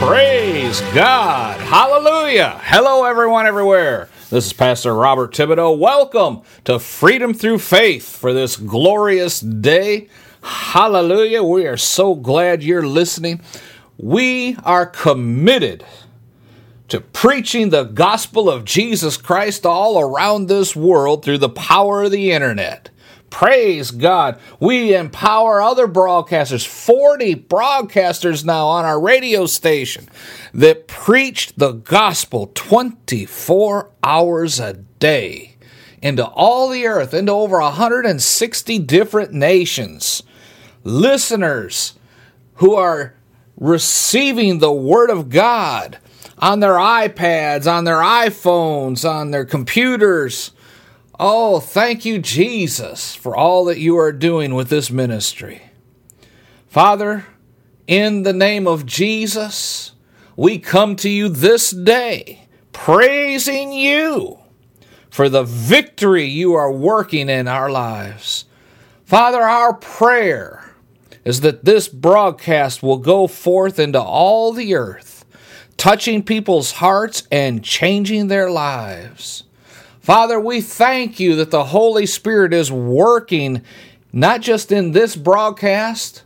Praise God. Hallelujah. Hello, everyone, everywhere. This is Pastor Robert Thibodeau. Welcome to Freedom Through Faith for this glorious day. Hallelujah. We are so glad you're listening. We are committed to preaching the gospel of Jesus Christ all around this world through the power of the internet. Praise God. We empower other broadcasters, 40 broadcasters now on our radio station that preach the gospel 24 hours a day into all the earth, into over 160 different nations. Listeners who are receiving the Word of God on their iPads, on their iPhones, on their computers Oh, thank you, Jesus, for all that you are doing with this ministry. Father, in the name of Jesus, we come to you this day praising you for the victory you are working in our lives. Father, our prayer is that this broadcast will go forth into all the earth, touching people's hearts and changing their lives. Father, we thank you that the Holy Spirit is working not just in this broadcast,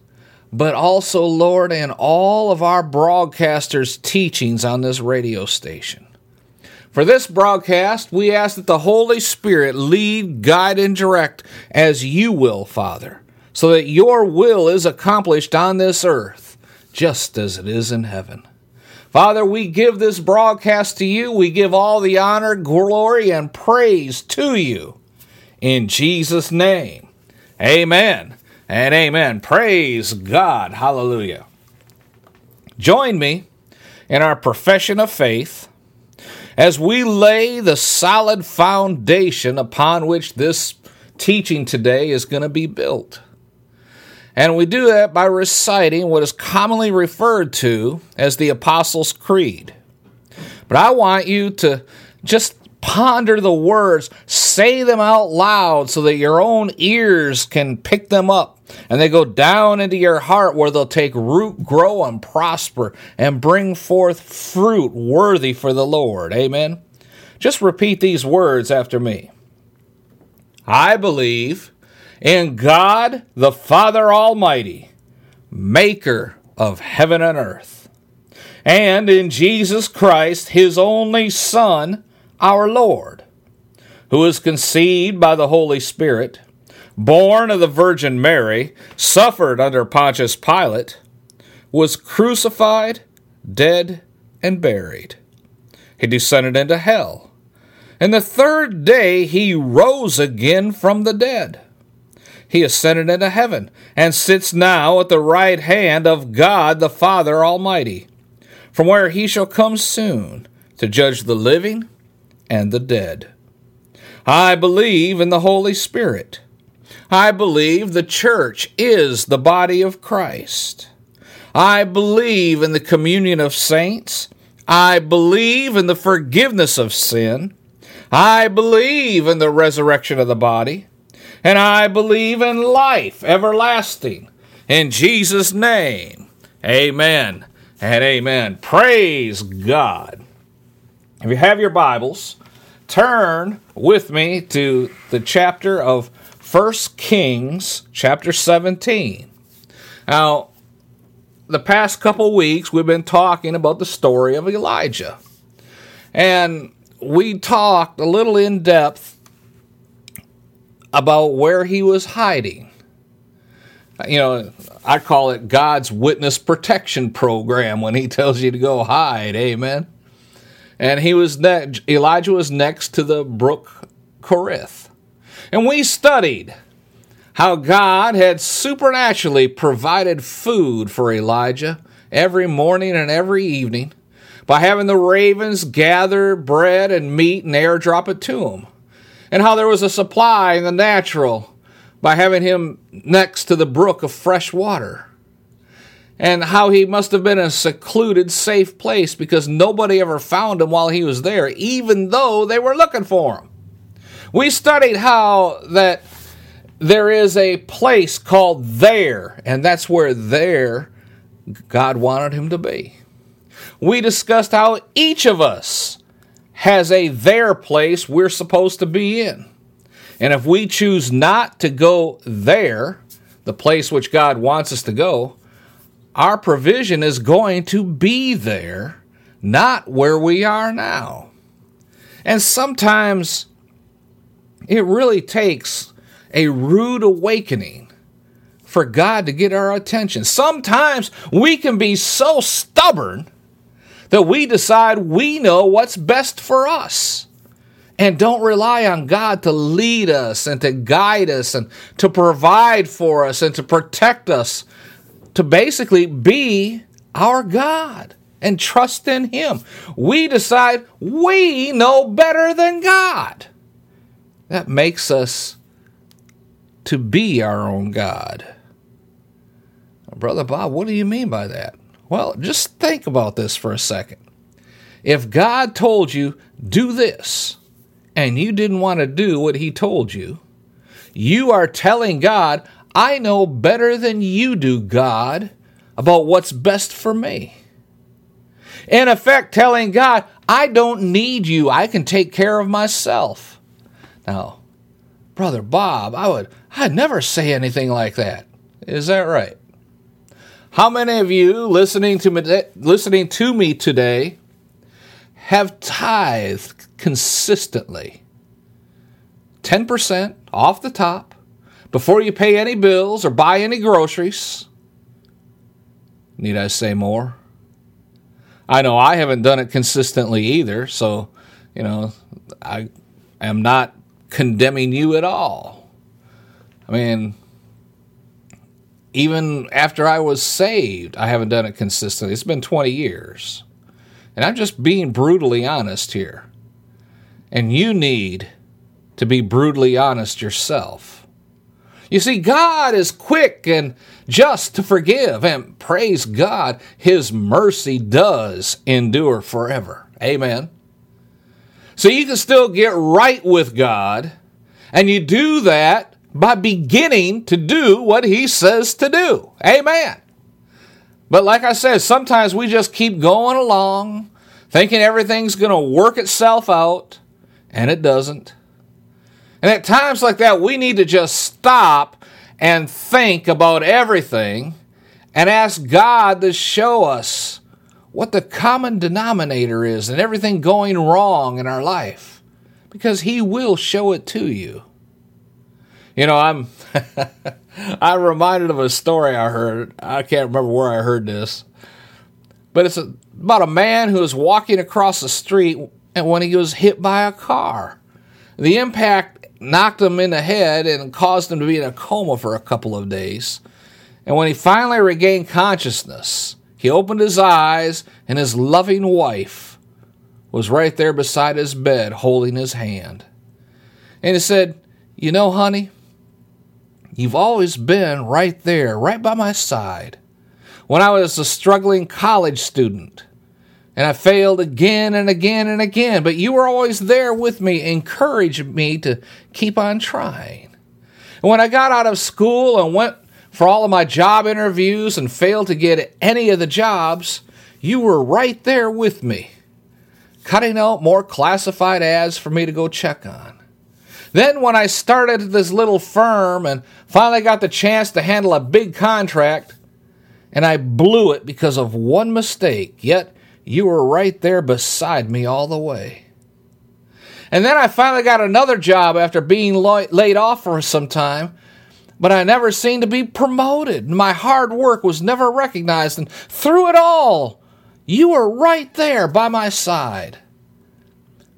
but also, Lord, in all of our broadcasters' teachings on this radio station. For this broadcast, we ask that the Holy Spirit lead, guide, and direct as you will, Father, so that your will is accomplished on this earth, just as it is in heaven. Father, we give this broadcast to you. We give all the honor, glory, and praise to you. In Jesus' name, amen and amen. Praise God. Hallelujah. Join me in our profession of faith as we lay the solid foundation upon which this teaching today is going to be built. And we do that by reciting what is commonly referred to as the Apostles' Creed. But I want you to just ponder the words, say them out loud so that your own ears can pick them up and they go down into your heart where they'll take root, grow, and prosper and bring forth fruit worthy for the Lord. Amen. Just repeat these words after me. I believe in God the Father Almighty, maker of heaven and earth, and in Jesus Christ, his only Son, our Lord, who was conceived by the Holy Spirit, born of the Virgin Mary, suffered under Pontius Pilate, was crucified, dead, and buried. He descended into hell. And the third day he rose again from the dead he ascended into heaven and sits now at the right hand of God the Father Almighty, from where he shall come soon to judge the living and the dead. I believe in the Holy Spirit. I believe the church is the body of Christ. I believe in the communion of saints. I believe in the forgiveness of sin. I believe in the resurrection of the body and I believe in life everlasting. In Jesus' name, Amen and amen. Praise God. If you have your Bibles, turn with me to the chapter of 1 Kings, chapter 17. Now, the past couple weeks, we've been talking about the story of Elijah. And we talked a little in depth about where he was hiding. You know, I call it God's witness protection program when he tells you to go hide. Amen. And he was ne- Elijah was next to the brook Cherith. And we studied how God had supernaturally provided food for Elijah every morning and every evening by having the ravens gather bread and meat and airdrop it to him. And how there was a supply in the natural by having him next to the brook of fresh water. And how he must have been a secluded, safe place because nobody ever found him while he was there, even though they were looking for him. We studied how that there is a place called there, and that's where there God wanted him to be we discussed how each of us has a their place we're supposed to be in. And if we choose not to go there, the place which God wants us to go, our provision is going to be there, not where we are now. And sometimes it really takes a rude awakening for God to get our attention. Sometimes we can be so stubborn that we decide we know what's best for us and don't rely on God to lead us and to guide us and to provide for us and to protect us, to basically be our God and trust in Him. We decide we know better than God. That makes us to be our own God. Brother Bob, what do you mean by that? Well, just think about this for a second. If God told you, do this, and you didn't want to do what He told you, you are telling God, I know better than you do, God, about what's best for me. In effect, telling God, I don't need you, I can take care of myself. Now, Brother Bob, I would I'd never say anything like that. Is that right? How many of you listening to me, listening to me today have tithed consistently? 10% off the top before you pay any bills or buy any groceries. Need I say more? I know I haven't done it consistently either, so, you know, I am not condemning you at all. I mean, even after I was saved, I haven't done it consistently. It's been 20 years. And I'm just being brutally honest here. And you need to be brutally honest yourself. You see, God is quick and just to forgive, and praise God, His mercy does endure forever. Amen. So you can still get right with God, and you do that by beginning to do what he says to do. Amen. But like I said, sometimes we just keep going along thinking everything's going to work itself out, and it doesn't. And at times like that, we need to just stop and think about everything and ask God to show us what the common denominator is and everything going wrong in our life. Because He will show it to you. You know, I'm I'm reminded of a story I heard. I can't remember where I heard this, but it's about a man who was walking across the street and when he was hit by a car. The impact knocked him in the head and caused him to be in a coma for a couple of days. And when he finally regained consciousness, he opened his eyes and his loving wife was right there beside his bed holding his hand. And he said, You know, honey, You've always been right there, right by my side. When I was a struggling college student, and I failed again and again and again, but you were always there with me, encouraging me to keep on trying. And when I got out of school and went for all of my job interviews and failed to get any of the jobs, you were right there with me, cutting out more classified ads for me to go check on. Then, when I started this little firm and finally got the chance to handle a big contract, and I blew it because of one mistake, yet you were right there beside me all the way. And then I finally got another job after being laid off for some time, but I never seemed to be promoted. My hard work was never recognized, and through it all, you were right there by my side.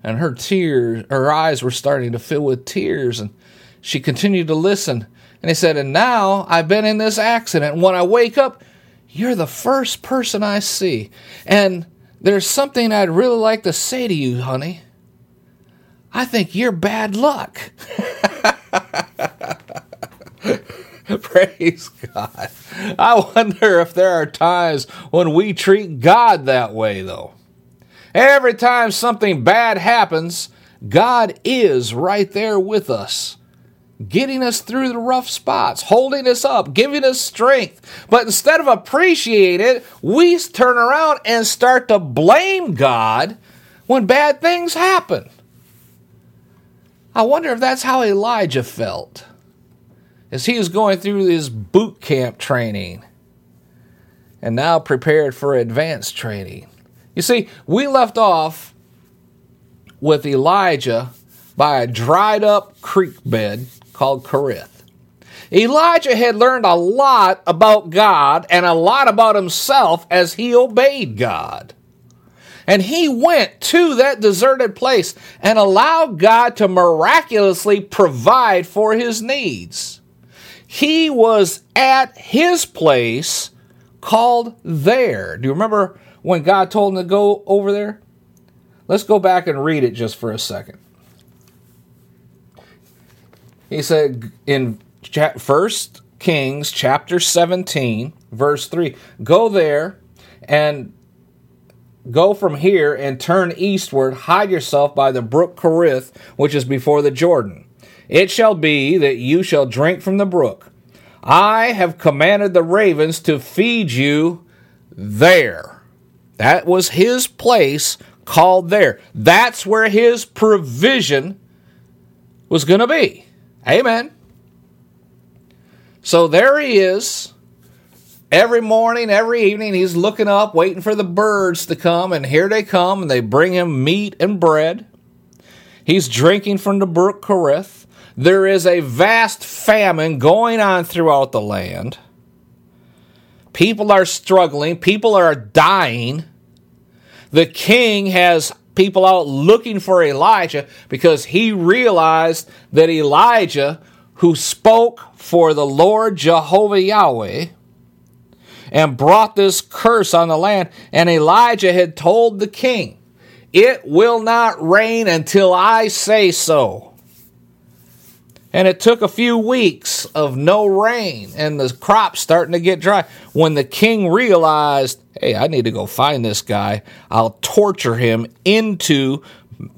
And her tears, her eyes were starting to fill with tears, and she continued to listen. And he said, And now I've been in this accident. When I wake up, you're the first person I see. And there's something I'd really like to say to you, honey. I think you're bad luck. Praise God. I wonder if there are times when we treat God that way, though. Every time something bad happens, God is right there with us, getting us through the rough spots, holding us up, giving us strength. But instead of appreciate it, we turn around and start to blame God when bad things happen. I wonder if that's how Elijah felt as he was going through his boot camp training and now prepared for advanced training. You see, we left off with Elijah by a dried up creek bed called Kerith. Elijah had learned a lot about God and a lot about himself as he obeyed God. And he went to that deserted place and allowed God to miraculously provide for his needs. He was at his place called there. Do you remember when God told him to go over there? Let's go back and read it just for a second. He said in First Kings chapter 17, verse 3 Go there and Go from here and turn eastward, hide yourself by the brook Kerith, which is before the Jordan. It shall be that you shall drink from the brook. I have commanded the ravens to feed you there. That was his place called there. That's where his provision was going to be. Amen. So there he is Every morning, every evening, he's looking up, waiting for the birds to come, and here they come, and they bring him meat and bread. He's drinking from the brook Kerith. There is a vast famine going on throughout the land. People are struggling, people are dying. The king has people out looking for Elijah because he realized that Elijah, who spoke for the Lord Jehovah Yahweh, and brought this curse on the land. And Elijah had told the king, It will not rain until I say so. And it took a few weeks of no rain and the crops starting to get dry when the king realized, hey, I need to go find this guy. I'll torture him into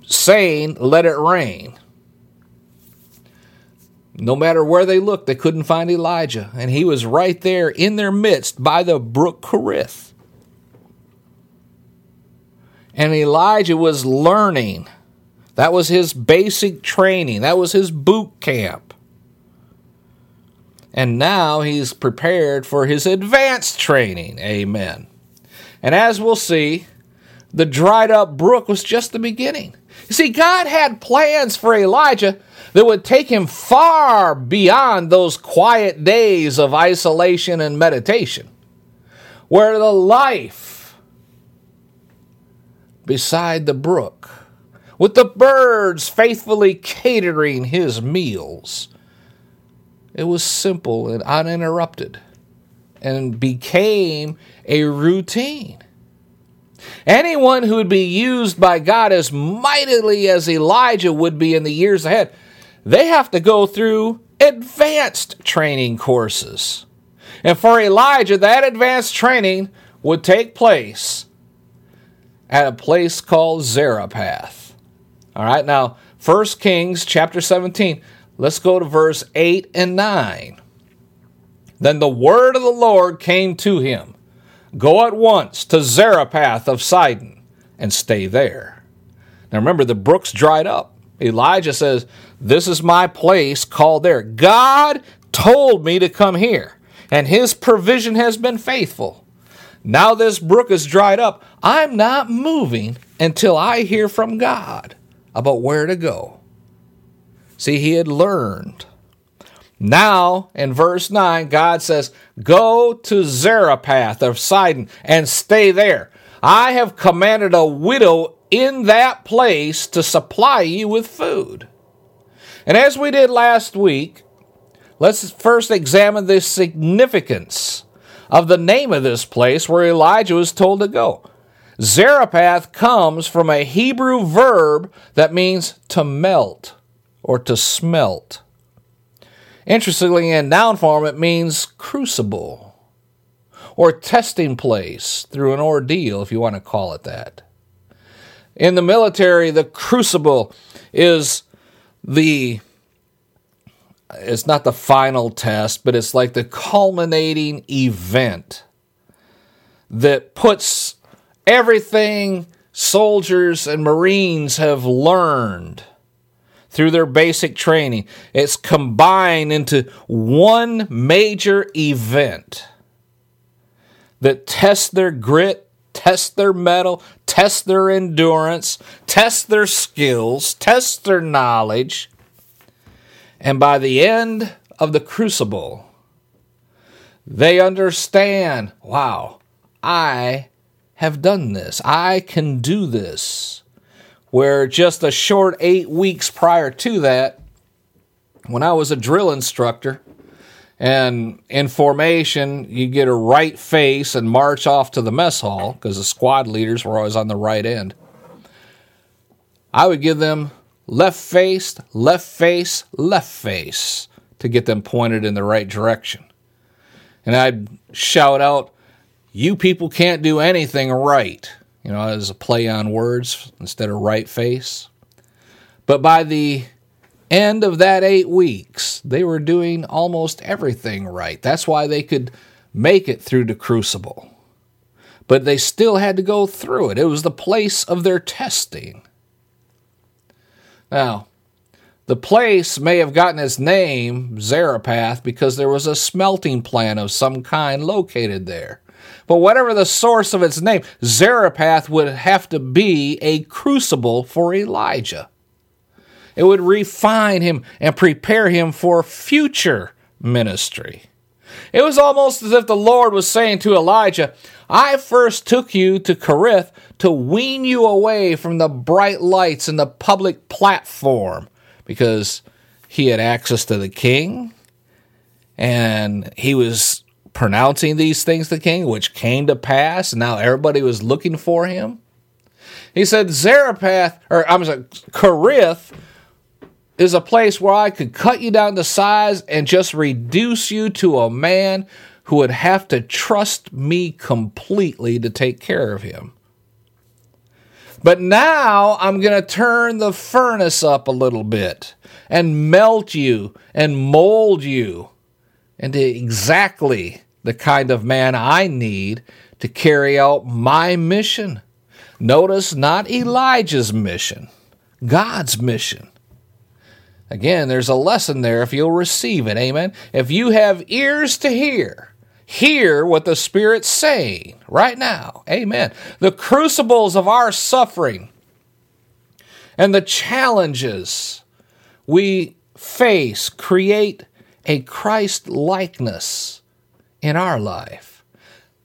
saying, let it rain. No matter where they looked, they couldn't find Elijah, and he was right there in their midst by the brook Kerith. And Elijah was learning. That was his basic training, that was his boot camp. And now he's prepared for his advanced training. Amen. And as we'll see, the dried up brook was just the beginning. You see, God had plans for Elijah that would take him far beyond those quiet days of isolation and meditation, where the life beside the brook, with the birds faithfully catering his meals, it was simple and uninterrupted and became a routine. Anyone who would be used by God as mightily as Elijah would be in the years ahead they have to go through advanced training courses. And for Elijah, that advanced training would take place at a place called Zarephath. All right, now 1 Kings chapter 17. Let's go to verse 8 and 9. Then the word of the Lord came to him Go at once to Zarephath of Sidon and stay there. Now remember, the brook's dried up. Elijah says, This is my place called there. God told me to come here, and his provision has been faithful. Now this brook is dried up. I'm not moving until I hear from God about where to go. See, he had learned. Now, in verse 9, God says, Go to Zarephath of Sidon and stay there. I have commanded a widow in that place to supply you with food. And as we did last week, let's first examine the significance of the name of this place where Elijah was told to go. Zarephath comes from a Hebrew verb that means to melt or to smelt. Interestingly, in noun form, it means crucible or testing place through an ordeal, if you want to call it that. In the military, the crucible is the it's not the final test, but it's like the culminating event that puts everything soldiers and Marines have learned through their basic training. It's combined into one major event that tests their grit, tests their mettle, tests their endurance, tests their skills, tests their knowledge. And by the end of the crucible, they understand wow, I have done this. I can do this where just a short eight weeks prior to that, when I was a drill instructor, and in formation, you get a right face and march off to the mess hall because the squad leaders were always on the right end. I would give them left face, left face, left face to get them pointed in the right direction. And I'd shout out, You people can't do anything right you know, as a play on words instead of right face. But by the end of that eight weeks, they were doing almost everything right. That's why they could make it through the crucible. But they still had to go through it. It was the place of their testing. Now, the place may have gotten its name, Zarephath, because there was a smelting plant of some kind located there. But whatever the source of its name, Zarephath would have to be a crucible for Elijah. It would refine him and prepare him for future ministry. It was almost as if the Lord was saying to Elijah, I first took you to Cherith to wean you away from the bright lights and the public platform because he had access to the king and he was pronouncing these things to the king, which came to pass. And now everybody was looking for him. He said, Zarephath, or I'm sorry, Cherith is a place where I could cut you down to size and just reduce you to a man who would have to trust me completely to take care of him. But now I'm going to turn the furnace up a little bit and melt you and mold you into exactly the kind of man I need to carry out my mission. Notice not Elijah's mission, God's mission. Again, there's a lesson there if you'll receive it. Amen. If you have ears to hear, hear what the Spirit's saying right now. Amen. The crucibles of our suffering and the challenges we face create a Christ likeness in our life.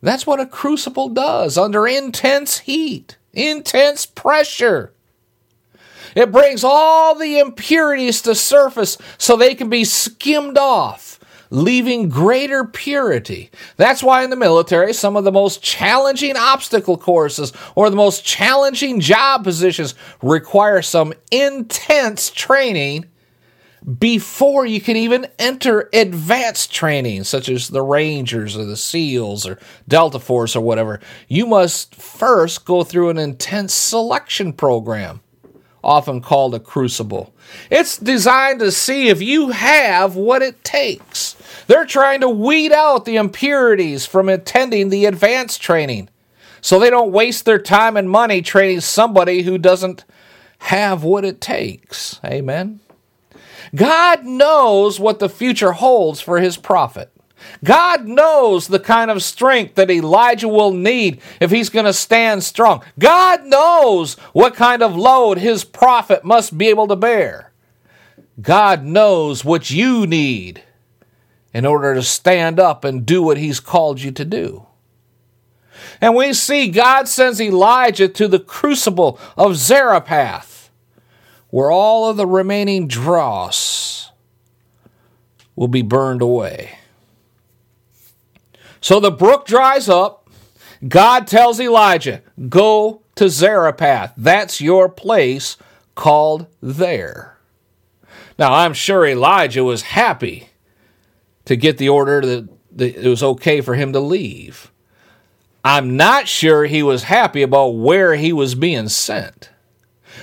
That's what a crucible does under intense heat, intense pressure. It brings all the impurities to surface so they can be skimmed off, leaving greater purity. That's why in the military, some of the most challenging obstacle courses or the most challenging job positions require some intense training before you can even enter advanced training, such as the Rangers or the SEALs or Delta Force or whatever, you must first go through an intense selection program, often called a crucible. It's designed to see if you have what it takes. They're trying to weed out the impurities from attending the advanced training so they don't waste their time and money training somebody who doesn't have what it takes. Amen. God knows what the future holds for his prophet. God knows the kind of strength that Elijah will need if he's going to stand strong. God knows what kind of load his prophet must be able to bear. God knows what you need in order to stand up and do what he's called you to do. And we see God sends Elijah to the crucible of Zarephath, where all of the remaining dross will be burned away. So the brook dries up. God tells Elijah, Go to Zarephath. That's your place called there. Now, I'm sure Elijah was happy to get the order that, it was okay for him to leave. I'm not sure he was happy about where he was being sent.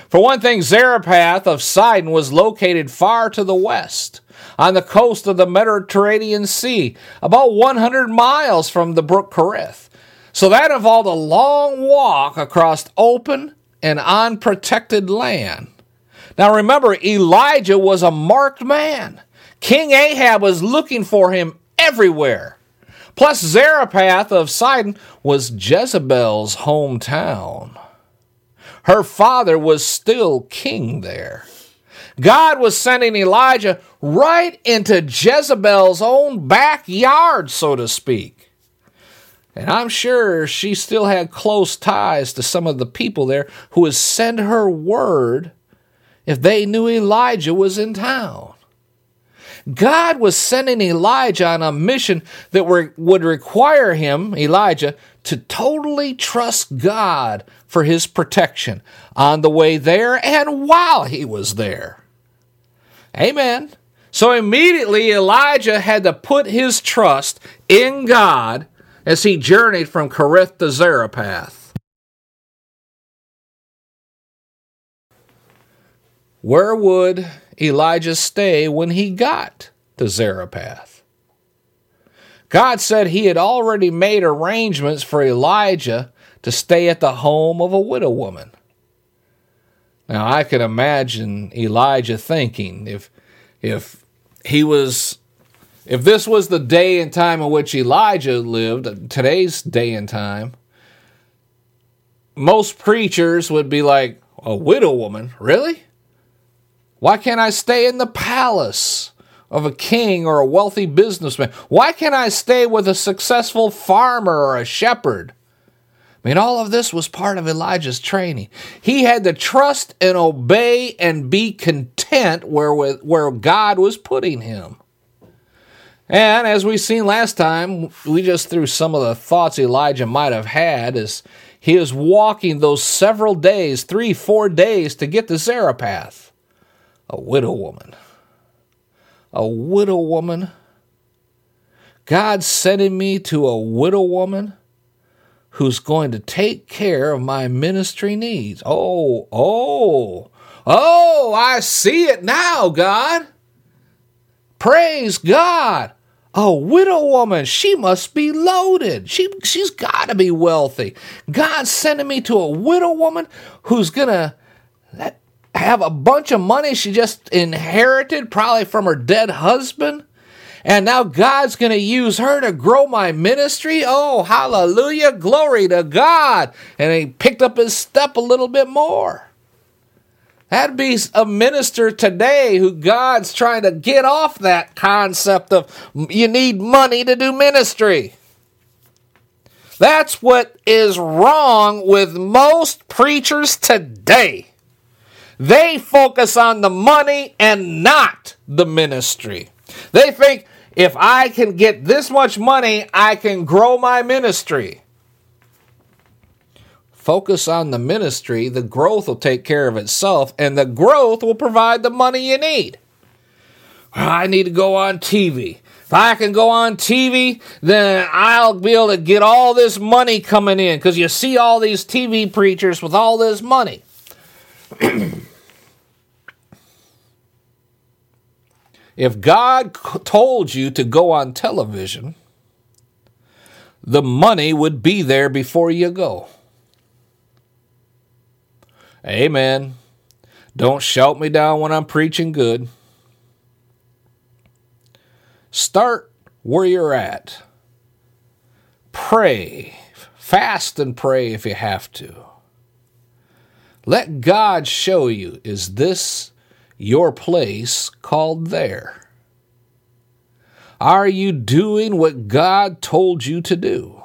For one thing, Zarephath of Sidon was located far to the west, on the coast of the Mediterranean Sea, about 100 miles from the brook Kerith. So that involved a long walk across open and unprotected land. Now remember, Elijah was a marked man. King Ahab was looking for him everywhere. Plus, Zarephath of Sidon was Jezebel's hometown. Her father was still king there. God was sending Elijah right into Jezebel's own backyard, so to speak. And I'm sure she still had close ties to some of the people there who would send her word if they knew Elijah was in town. God was sending Elijah on a mission that would require him, Elijah, to totally trust God for his protection on the way there and while he was there. Amen. So immediately Elijah had to put his trust in God as he journeyed from Kerith to Zarephath. Where would Elijah stay when he got to Zarephath? God said he had already made arrangements for Elijah to stay at the home of a widow woman. Now I can imagine Elijah thinking if if he was if this was the day and time in which Elijah lived, today's day and time, most preachers would be like, a widow woman, really? Why can't I stay in the palace of a king or a wealthy businessman? Why can't I stay with a successful farmer or a shepherd? I mean, all of this was part of Elijah's training. He had to trust and obey and be content where, where God was putting him. And as we've seen last time, we just threw some of the thoughts Elijah might have had as he was walking those several days, three, four days, to get to Zarephath a widow woman. A widow woman. God sending me to a widow woman who's going to take care of my ministry needs. Oh, oh, oh, I see it now, God. Praise God. A widow woman, she must be loaded. She, she's got to be wealthy. God's sending me to a widow woman who's going to have a bunch of money she just inherited, probably from her dead husband. And now God's going to use her to grow my ministry. Oh, hallelujah. Glory to God. And he picked up his step a little bit more. That'd be a minister today who God's trying to get off that concept of you need money to do ministry. That's what is wrong with most preachers today. They focus on the money and not the ministry. They think if I can get this much money, I can grow my ministry. Focus on the ministry, the growth will take care of itself, and the growth will provide the money you need. I need to go on TV. If I can go on TV, then I'll be able to get all this money coming in because you see all these TV preachers with all this money. if God told you to go on television, the money would be there before you go. Amen. Don't shout me down when I'm preaching good. Start where you're at. Pray. Fast and pray if you have to. Let God show you is this your place called there? Are you doing what God told you to do?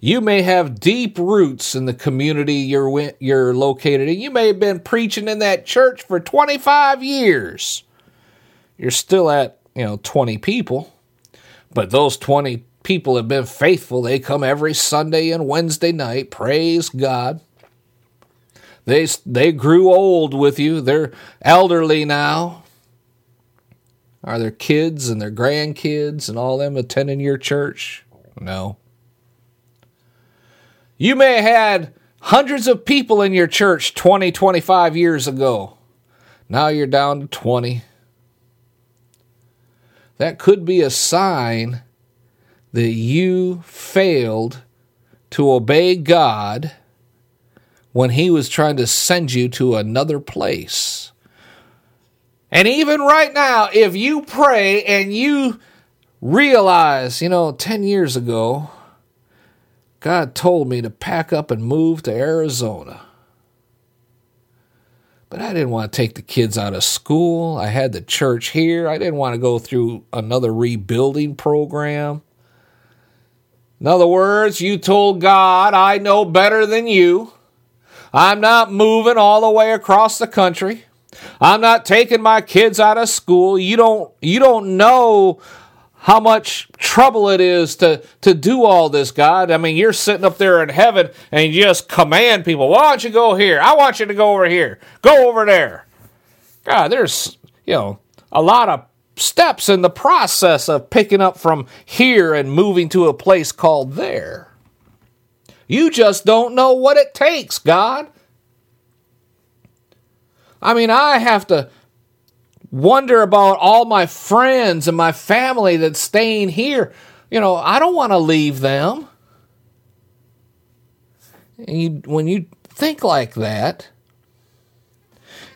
You may have deep roots in the community you're, you're located in. You may have been preaching in that church for 25 years. You're still at, you know, 20 people, but those 20 people have been faithful. They come every Sunday and Wednesday night. Praise God. They, they grew old with you. They're elderly now. Are their kids and their grandkids and all them attending your church? No. You may have had hundreds of people in your church 20, 25 years ago. Now you're down to 20. That could be a sign that you failed to obey God when He was trying to send you to another place. And even right now, if you pray and you realize, you know, 10 years ago, God told me to pack up and move to Arizona. But I didn't want to take the kids out of school. I had the church here. I didn't want to go through another rebuilding program. In other words, you told God, I know better than you. I'm not moving all the way across the country. I'm not taking my kids out of school. You don't you don't know how much trouble it is to to do all this, God. I mean, you're sitting up there in heaven and you just command people, "Why don't you go here? I want you to go over here. Go over there." God, there's, you know, a lot of steps in the process of picking up from here and moving to a place called there. You just don't know what it takes, God. I mean, I have to wonder about all my friends and my family that's staying here. You know, I don't want to leave them. And you, when you think like that,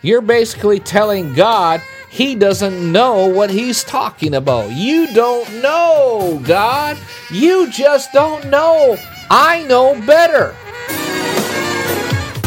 you're basically telling God he doesn't know what he's talking about. You don't know, God. You just don't know. I know better.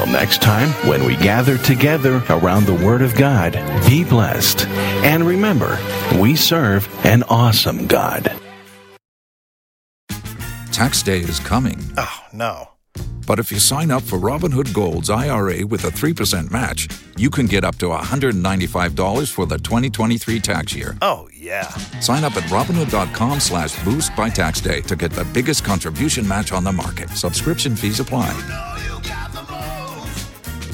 until next time, when we gather together around the Word of God, be blessed. And remember, we serve an awesome God. Tax day is coming. Oh, no. But if you sign up for Robinhood Gold's IRA with a 3% match, you can get up to $195 for the 2023 tax year. Oh, yeah. Sign up at Robinhood.com slash boost by tax day to get the biggest contribution match on the market. Subscription fees apply.